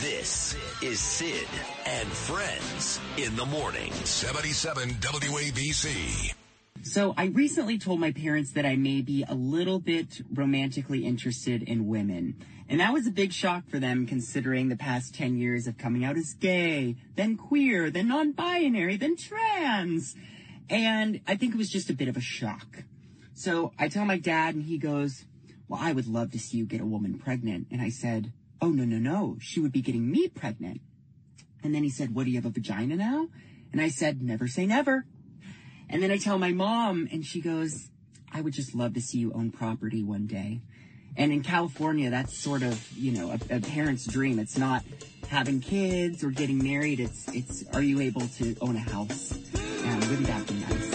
This is Sid and Friends in the morning. 77 WABC. So I recently told my parents that I may be a little bit romantically interested in women. And that was a big shock for them considering the past 10 years of coming out as gay, then queer, then non-binary, then trans. And I think it was just a bit of a shock. So I tell my dad and he goes, well, I would love to see you get a woman pregnant. And I said, oh, no, no, no. She would be getting me pregnant. And then he said, what, do you have a vagina now? And I said, never say never. And then I tell my mom, and she goes, I would just love to see you own property one day. And in California, that's sort of, you know, a, a parent's dream. It's not having kids or getting married. It's, it's, are you able to own a house? And wouldn't that be nice?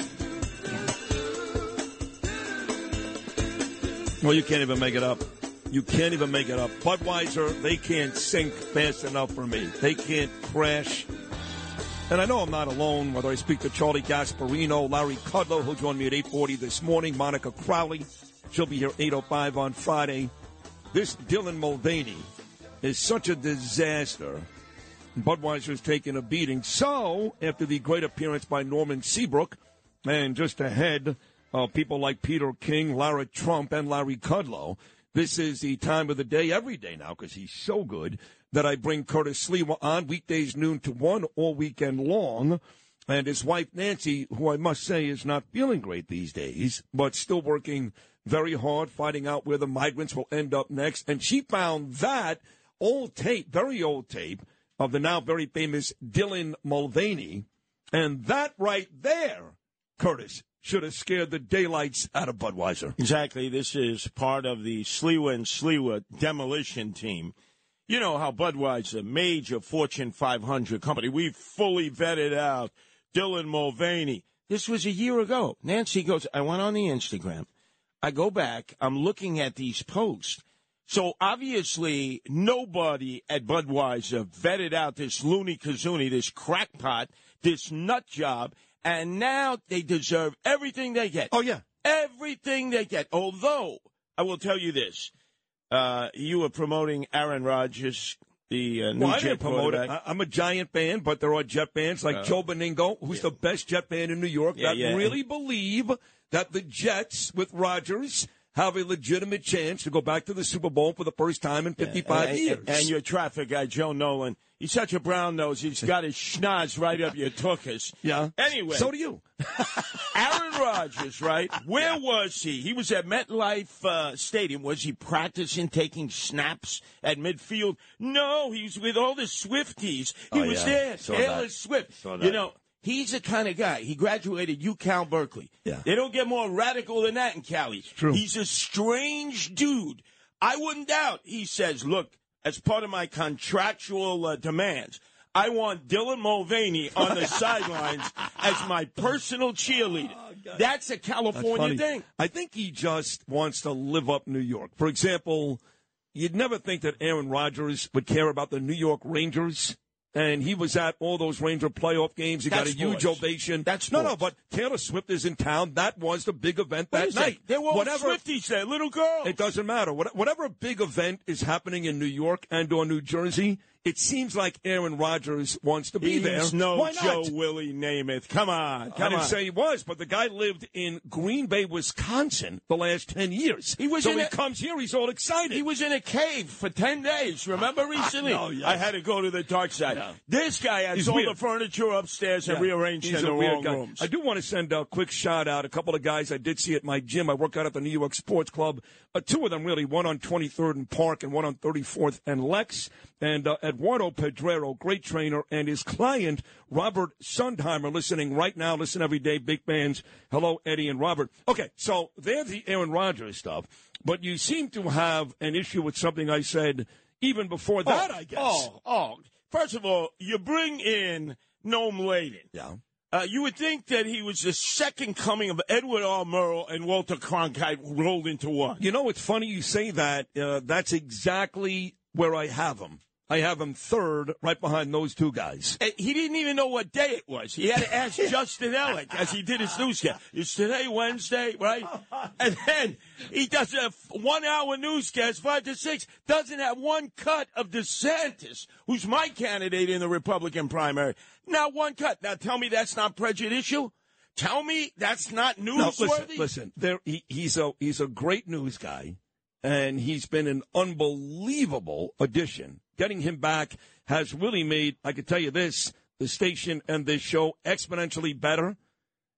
Yeah. Well, you can't even make it up. You can't even make it up. Budweiser, they can't sink fast enough for me. They can't crash and I know I'm not alone, whether I speak to Charlie Gasparino, Larry Kudlow, who joined me at 840 this morning, Monica Crowley. She'll be here 805 on Friday. This Dylan Mulvaney is such a disaster. Budweiser's taking a beating. So, after the great appearance by Norman Seabrook, and just ahead of people like Peter King, Lara Trump, and Larry Kudlow, this is the time of the day every day now because he's so good that I bring Curtis Sliwa on weekdays noon to one all weekend long. And his wife Nancy, who I must say is not feeling great these days, but still working very hard, finding out where the migrants will end up next. And she found that old tape, very old tape, of the now very famous Dylan Mulvaney. And that right there, Curtis, should have scared the daylights out of Budweiser. Exactly. This is part of the Sliwa and Sliwa demolition team. You know how Budweiser, major Fortune 500 company, we fully vetted out Dylan Mulvaney. This was a year ago. Nancy goes, I went on the Instagram. I go back. I'm looking at these posts. So obviously, nobody at Budweiser vetted out this loony kazoonie, this crackpot, this nut job, and now they deserve everything they get. Oh, yeah. Everything they get. Although, I will tell you this uh, you were promoting Aaron Rodgers, the uh, new well, I Jet didn't promote it. quarterback. I- I'm a Giant fan, but there are Jet fans like Uh, Joe Benigno, who's the best Jet fan in New York, Yeah, that yeah. really believe that the Jets with Rodgers have a legitimate chance to go back to the Super Bowl for the first time in 55 and, years. And your traffic guy, Joe Nolan, he's such a brown nose. He's got his schnoz right up your tuchus. yeah. Anyway, so do you. Aaron Rodgers, right? Where was he? He was at MetLife uh, Stadium. Was he practicing taking snaps at midfield? No, he was with all the Swifties. He Oh, was yeah. there. Taylor. Swift. You know, he's the kind of guy. He graduated UCal Berkeley. Yeah. They don't get more radical than that in Cali. true. He's a strange dude. I wouldn't doubt. He says, look, as part of my contractual uh, demands, I want Dylan Mulvaney on the sidelines as my personal cheerleader. That's a California funny. thing. I think he just wants to live up New York. For example, you'd never think that Aaron Rodgers would care about the New York Rangers. And he was at all those Ranger playoff games. He got a That's huge sports. ovation. That's no, no. But Taylor Swift is in town. That was the big event that night. There were Whatever. Swifties there, little girls. It doesn't matter. Whatever big event is happening in New York and or New Jersey, it seems like Aaron Rodgers wants to be there. no Why not? Joe Willie Namath. Come on, I come didn't on. say he was, but the guy lived in Green Bay, Wisconsin, the last ten years. He was so in he a- comes here, he's all excited. He was in a cave for 10 days. Remember recently? I know, yes. I had to go to the dark side. Yeah. This guy has He's all weird. the furniture upstairs and rearranged He's in the wrong guy. rooms. I do want to send a quick shout out. A couple of guys I did see at my gym. I work out at the New York Sports Club. Uh, two of them really, one on 23rd and Park and one on 34th and Lex. And uh, Eduardo Pedrero, great trainer, and his client Robert Sundheimer, listening right now. Listen every day, big fans. Hello, Eddie and Robert. Okay, so there's the Aaron Rodgers stuff, but you seem to have an issue with something I said even before that. I guess. Oh, oh. First of all, you bring in Noam Laden. yeah. Uh, you would think that he was the second coming of Edward R. Murrow and Walter Cronkite rolled into one. You know, it's funny you say that. Uh, that's exactly where I have him. I have him third, right behind those two guys. And he didn't even know what day it was. He had to ask Justin Ellick as he did his newscast. Is today Wednesday, right? And then he does a one-hour newscast, five to six, doesn't have one cut of DeSantis, who's my candidate in the Republican primary. Not one cut. Now tell me that's not prejudicial. Tell me that's not No, newsworthy. listen, listen. There, he, he's a he's a great news guy, and he's been an unbelievable addition. Getting him back has really made. I can tell you this: the station and this show exponentially better.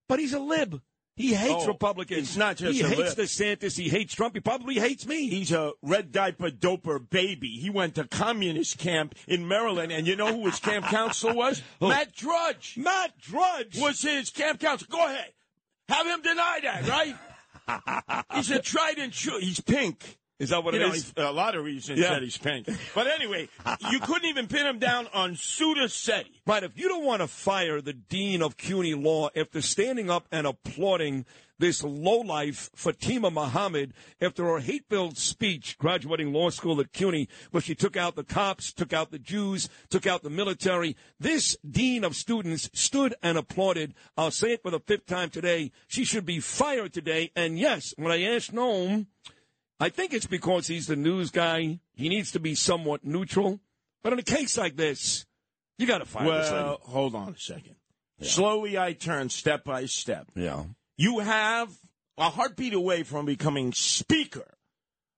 But he's a lib. He hates Oh, Republicans. he's not just he hates lib. DeSantis. He hates Trump. He probably hates me. He's a red diaper doper baby. He went to communist camp in Maryland, and you know who his camp counselor was? Oh. Matt Drudge Matt Drudge was his camp counselor. Go ahead, have him deny that, right? he's a tried and true. He's pink. Is that what You it know, is? a lot of reasons Yeah. that he's pink. But anyway, you couldn't even pin him down on Sudha Setty. Right, if you don't want to fire the dean of CUNY Law after standing up and applauding this lowlife Fatima Muhammad after her hate-filled speech graduating law school at CUNY, where she took out the cops, took out the Jews, took out the military, this dean of students stood and applauded. I'll say it for the fifth time today. She should be fired today. And yes, when I asked Noam, I think it's because he's the news guy. He needs to be somewhat neutral. But in a case like this, you got to fire this lady. Well, hold on a second. Slowly I turn step by step. Yeah. You have a heartbeat away from becoming Speaker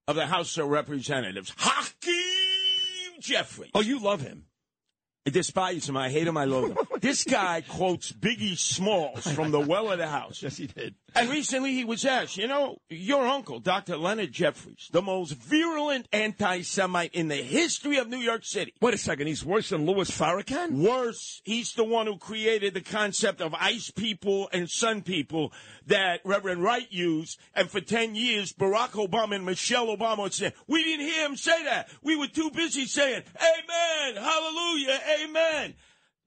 of the House of Representatives, Hakeem Jeffries. Oh, you love him. I despise him. I hate him. I loathe him. this guy quotes Biggie Smalls from the well of the house. Yes, he did. And recently he was asked, you know, your uncle, Dr. Leonard Jeffries, the most virulent anti Semite in the history of New York City. Wait a second. He's worse than Louis Farrakhan? Worse, he's the one who created the concept of ice people and sun people that Reverend Wright used. And for 10 years, Barack Obama and Michelle Obama would say, we didn't hear him say that. We were too busy saying, Amen, hallelujah, Amen.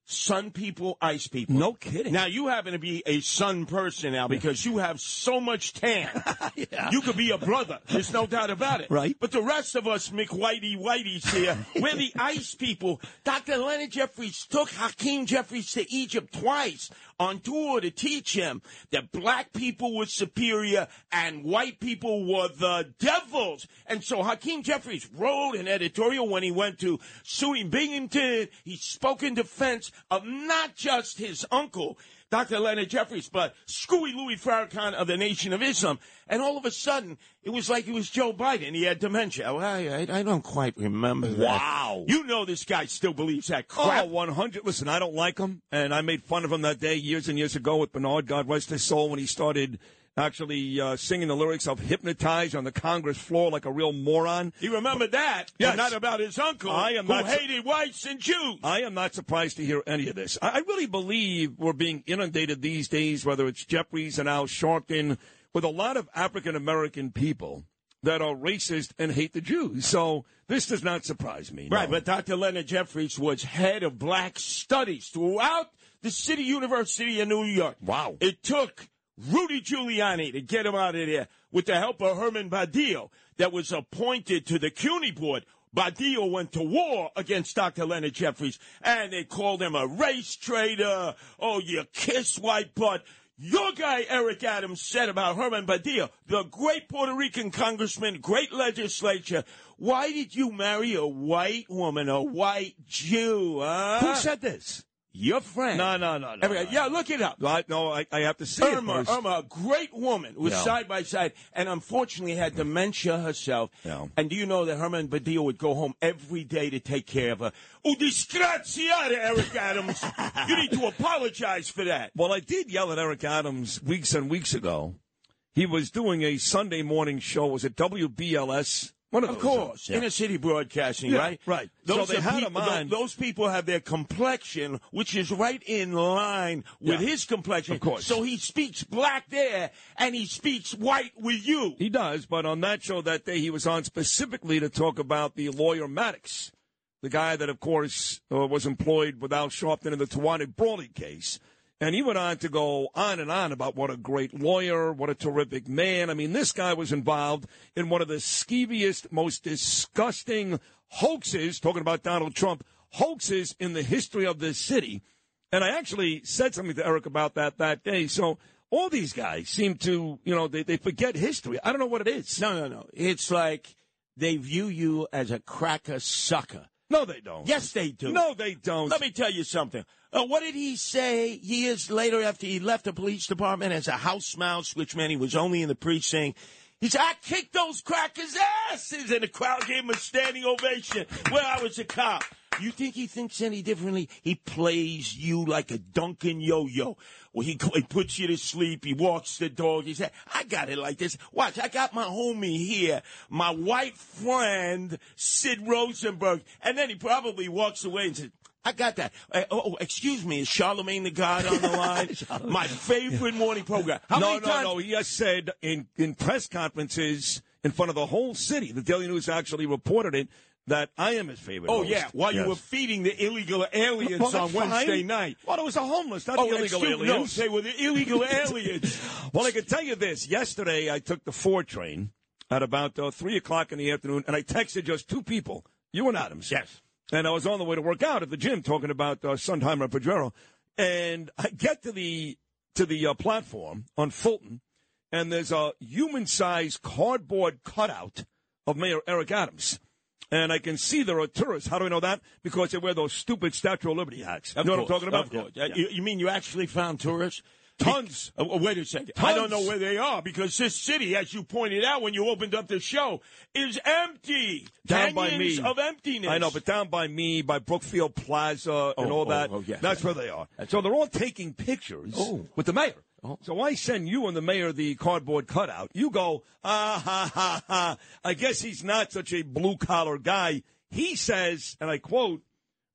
Sun people, ice people. No kidding. Now you happen to be a sun person now because you have so much tan. yeah. You could be a brother. There's no doubt about it. Right. But the rest of us McWhitey Whiteys here, we're the ice people. Dr. Leonard Jeffries took Hakeem Jeffries to Egypt twice on tour to teach him that black people were superior and white people were the devils. And so Hakeem Jeffries wrote an editorial when he went to SUNY Binghamton. He spoke in defense of not just his uncle, Dr. Leonard Jeffries, but Screwy Louis Farrakhan of the Nation of Islam. And all of a sudden, it was like it was Joe Biden. He had dementia. Well, I, I, don't quite remember that. Wow. You know this guy still believes that Oh, crap. 100. Listen, I don't like him, and I made fun of him that day years and years ago with Bernard, God rest his soul, when he started actually uh, singing the lyrics of Hypnotize on the Congress floor like a real moron. He remembered that, Yes. not about his uncle, I am who not- hated whites and Jews. I am not surprised to hear any of this. I I really believe we're being inundated these days, whether it's Jeffries and Al Sharpton, with a lot of African American people that are racist and hate the Jews. So this does not surprise me. no. Right, but Dr. Leonard Jeffries was head of black studies throughout the City University of New York. Wow. It took Rudy Giuliani to get him out of there with the help of Herman Badillo that was appointed to the CUNY board. Badillo went to war against Dr. Leonard Jeffries, and they called him a race traitor. Oh, you kiss white butt. Your guy, Eric Adams, said about Herman Badillo, the great Puerto Rican congressman, great legislature, why did you marry a white woman, a white Jew, huh? Who said this? Your friend. No, no, no, no. Every- no. yeah, look it up. I, no, I, I have to see Irma, it first. Irma, a great woman, was side by side, and unfortunately had dementia herself. And do you know that Herman Badillo would go home every day to take care of her? Oh, disgraziata, Eric Adams. you need to apologize for that. Well, I did yell at Eric Adams weeks and weeks ago. He was doing a Sunday morning show. Was it WBLS? One of, Of course, Yeah. inner city broadcasting, Yeah, right? right. Those So they are had peop- him Those people have their complexion, which is right in line with Yeah. his complexion. Of course. So he speaks black there, and he speaks white with you. He does, but on that show that day, he was on specifically to talk about the lawyer Maddox, the guy that, of course, uh, was employed with Al Sharpton in the Tawana Brawley case. And he went on to go on and on about what a great lawyer, what a terrific man. I mean, this guy was involved in one of the skeeviest, most disgusting hoaxes, talking about Donald Trump, hoaxes in the history of this city. And I actually said something to Eric about that that day. So all these guys seem to, you know, they, they forget history. I don't know what it is. No, no, no. It's like they view you as a cracker sucker. No, they don't. Yes, they do. No, they don't. Let me tell you something. Uh, what did he say years later after he left the police department as a house mouse, which meant he was only in the precinct? He said, I kicked those crackers' asses, and the crowd gave him a standing ovation when I was a cop. You think he thinks any differently? He plays you like a Duncan yo-yo. Well, he, he puts you to sleep. He walks the dog. He said, I got it like this. Watch, I got my homie here, my white friend, Sid Rosenberg. And then he probably walks away and says, I got that. Uh, oh, excuse me, is Charlemagne the God on the line? my favorite morning program. How no, no, times? no. He has said in, in press conferences in front of the whole city, the Daily News actually reported it, that I am his favorite. Oh host. yeah, while Yes. you were feeding the illegal aliens Well, on that's fine. Wednesday night. Well, it was the homeless, not Oh, the illegal excuse- aliens. No, they were the illegal aliens. Well, I can tell you this. Yesterday, I took the four train at about uh, 3 o'clock in the afternoon, and I texted just two people, you and Adams. Yes. And I was on the way to work out at the gym talking about uh, and Pajero. And I get to the to the uh, platform on Fulton, and there's a human-sized cardboard cutout of Mayor Eric Adams. And I can see there are tourists. How do I know that? Because they wear those stupid Statue of Liberty hats. Of you know course, what I'm talking about? Yeah, yeah. You, you mean you actually found tourists? Tons. Uh, wait a second. I don't know where they are because this city, as you pointed out when you opened up the show, is empty. down by me. Canyons of emptiness. I know, but down by me, by Brookfield Plaza and Oh, all oh, that, oh, yeah. that's where they are. So they're all taking pictures Oh. with the mayor. So I send you and the mayor the cardboard cutout. You go, ah, ha, ha, ha. I guess he's not such a blue collar guy. He says, and I quote,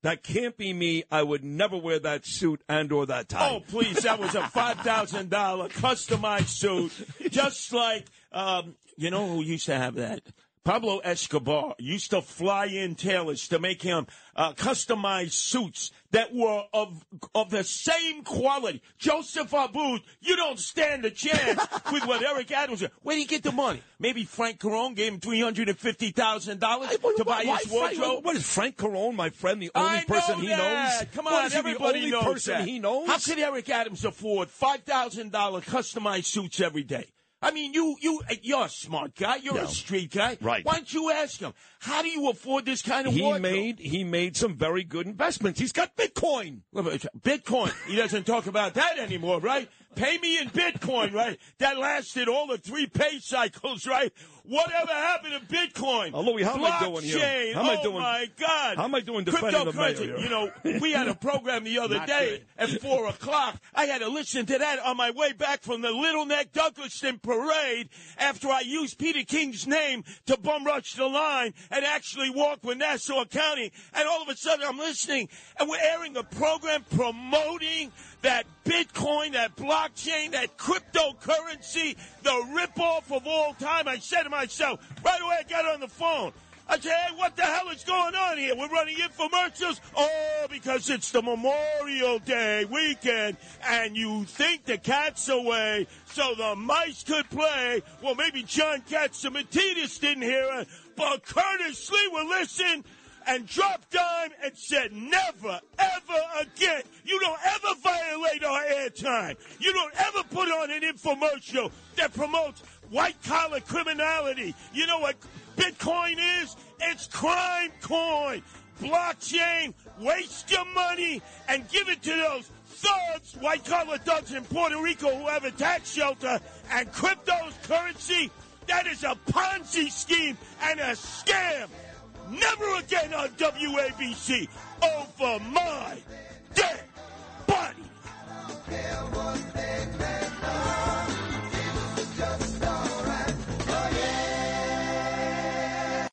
that can't be me. I would never wear that suit and or that tie. Oh, please. That was a $5,000 customized suit. Just like, um, you know who used to have that? Pablo Escobar used to fly in tailors to make him uh, customized suits that were of of the same quality. Joseph Abboud, you don't stand a chance with what Eric Adams. did. Where did he get the money? Maybe Frank Carone gave him three hundred and fifty thousand dollars to buy Why his Frank- wardrobe. What is Frank Carone, my friend, the only person he that. knows? Come What, on, is he everybody the only knows person that. he knows? How could Eric Adams afford five thousand dollar customized suits every day? I mean, you you you're a smart guy. You're No. a street guy. Right. Why don't you ask him? How do you afford this kind of he wardrobe? made he made some very good investments. He's got Bitcoin. Uh, Bitcoin. He doesn't talk about that anymore, right? Pay me in Bitcoin, right? That lasted all the three pay cycles, right? Whatever happened to Bitcoin? Oh, Louis, how am I doing here? Blockchain. How am I oh doing- my God! how am I doing defending the mayor Cryptocurrency. here? You know, we had a program the other day at four o'clock. I had to listen to that on my way back from the Little Neck Douglaston parade after I used Peter King's name to bum rush the line and actually walk with Nassau County. And all of a sudden, I'm listening, and we're airing a program promoting that Bitcoin, that blockchain, that cryptocurrency, the ripoff of all time. I said to myself, right away, I got on the phone. I said, hey, what the hell is going on here? We're running infomercials? Oh, because it's the Memorial Day weekend, and you think the cat's away, so the mice could play. Well, maybe John Catsimatidis didn't hear it, but Curtis Lee will listen and dropped dime and said, never, ever again. You don't ever violate our airtime. You don't ever put on an infomercial that promotes white collar criminality. You know what Bitcoin is? It's crime coin. Blockchain, waste your money and give it to those thugs, white collar thugs in Puerto Rico who have a tax shelter and crypto's currency. That is a Ponzi scheme and a scam. Never again on WABC over my dead body.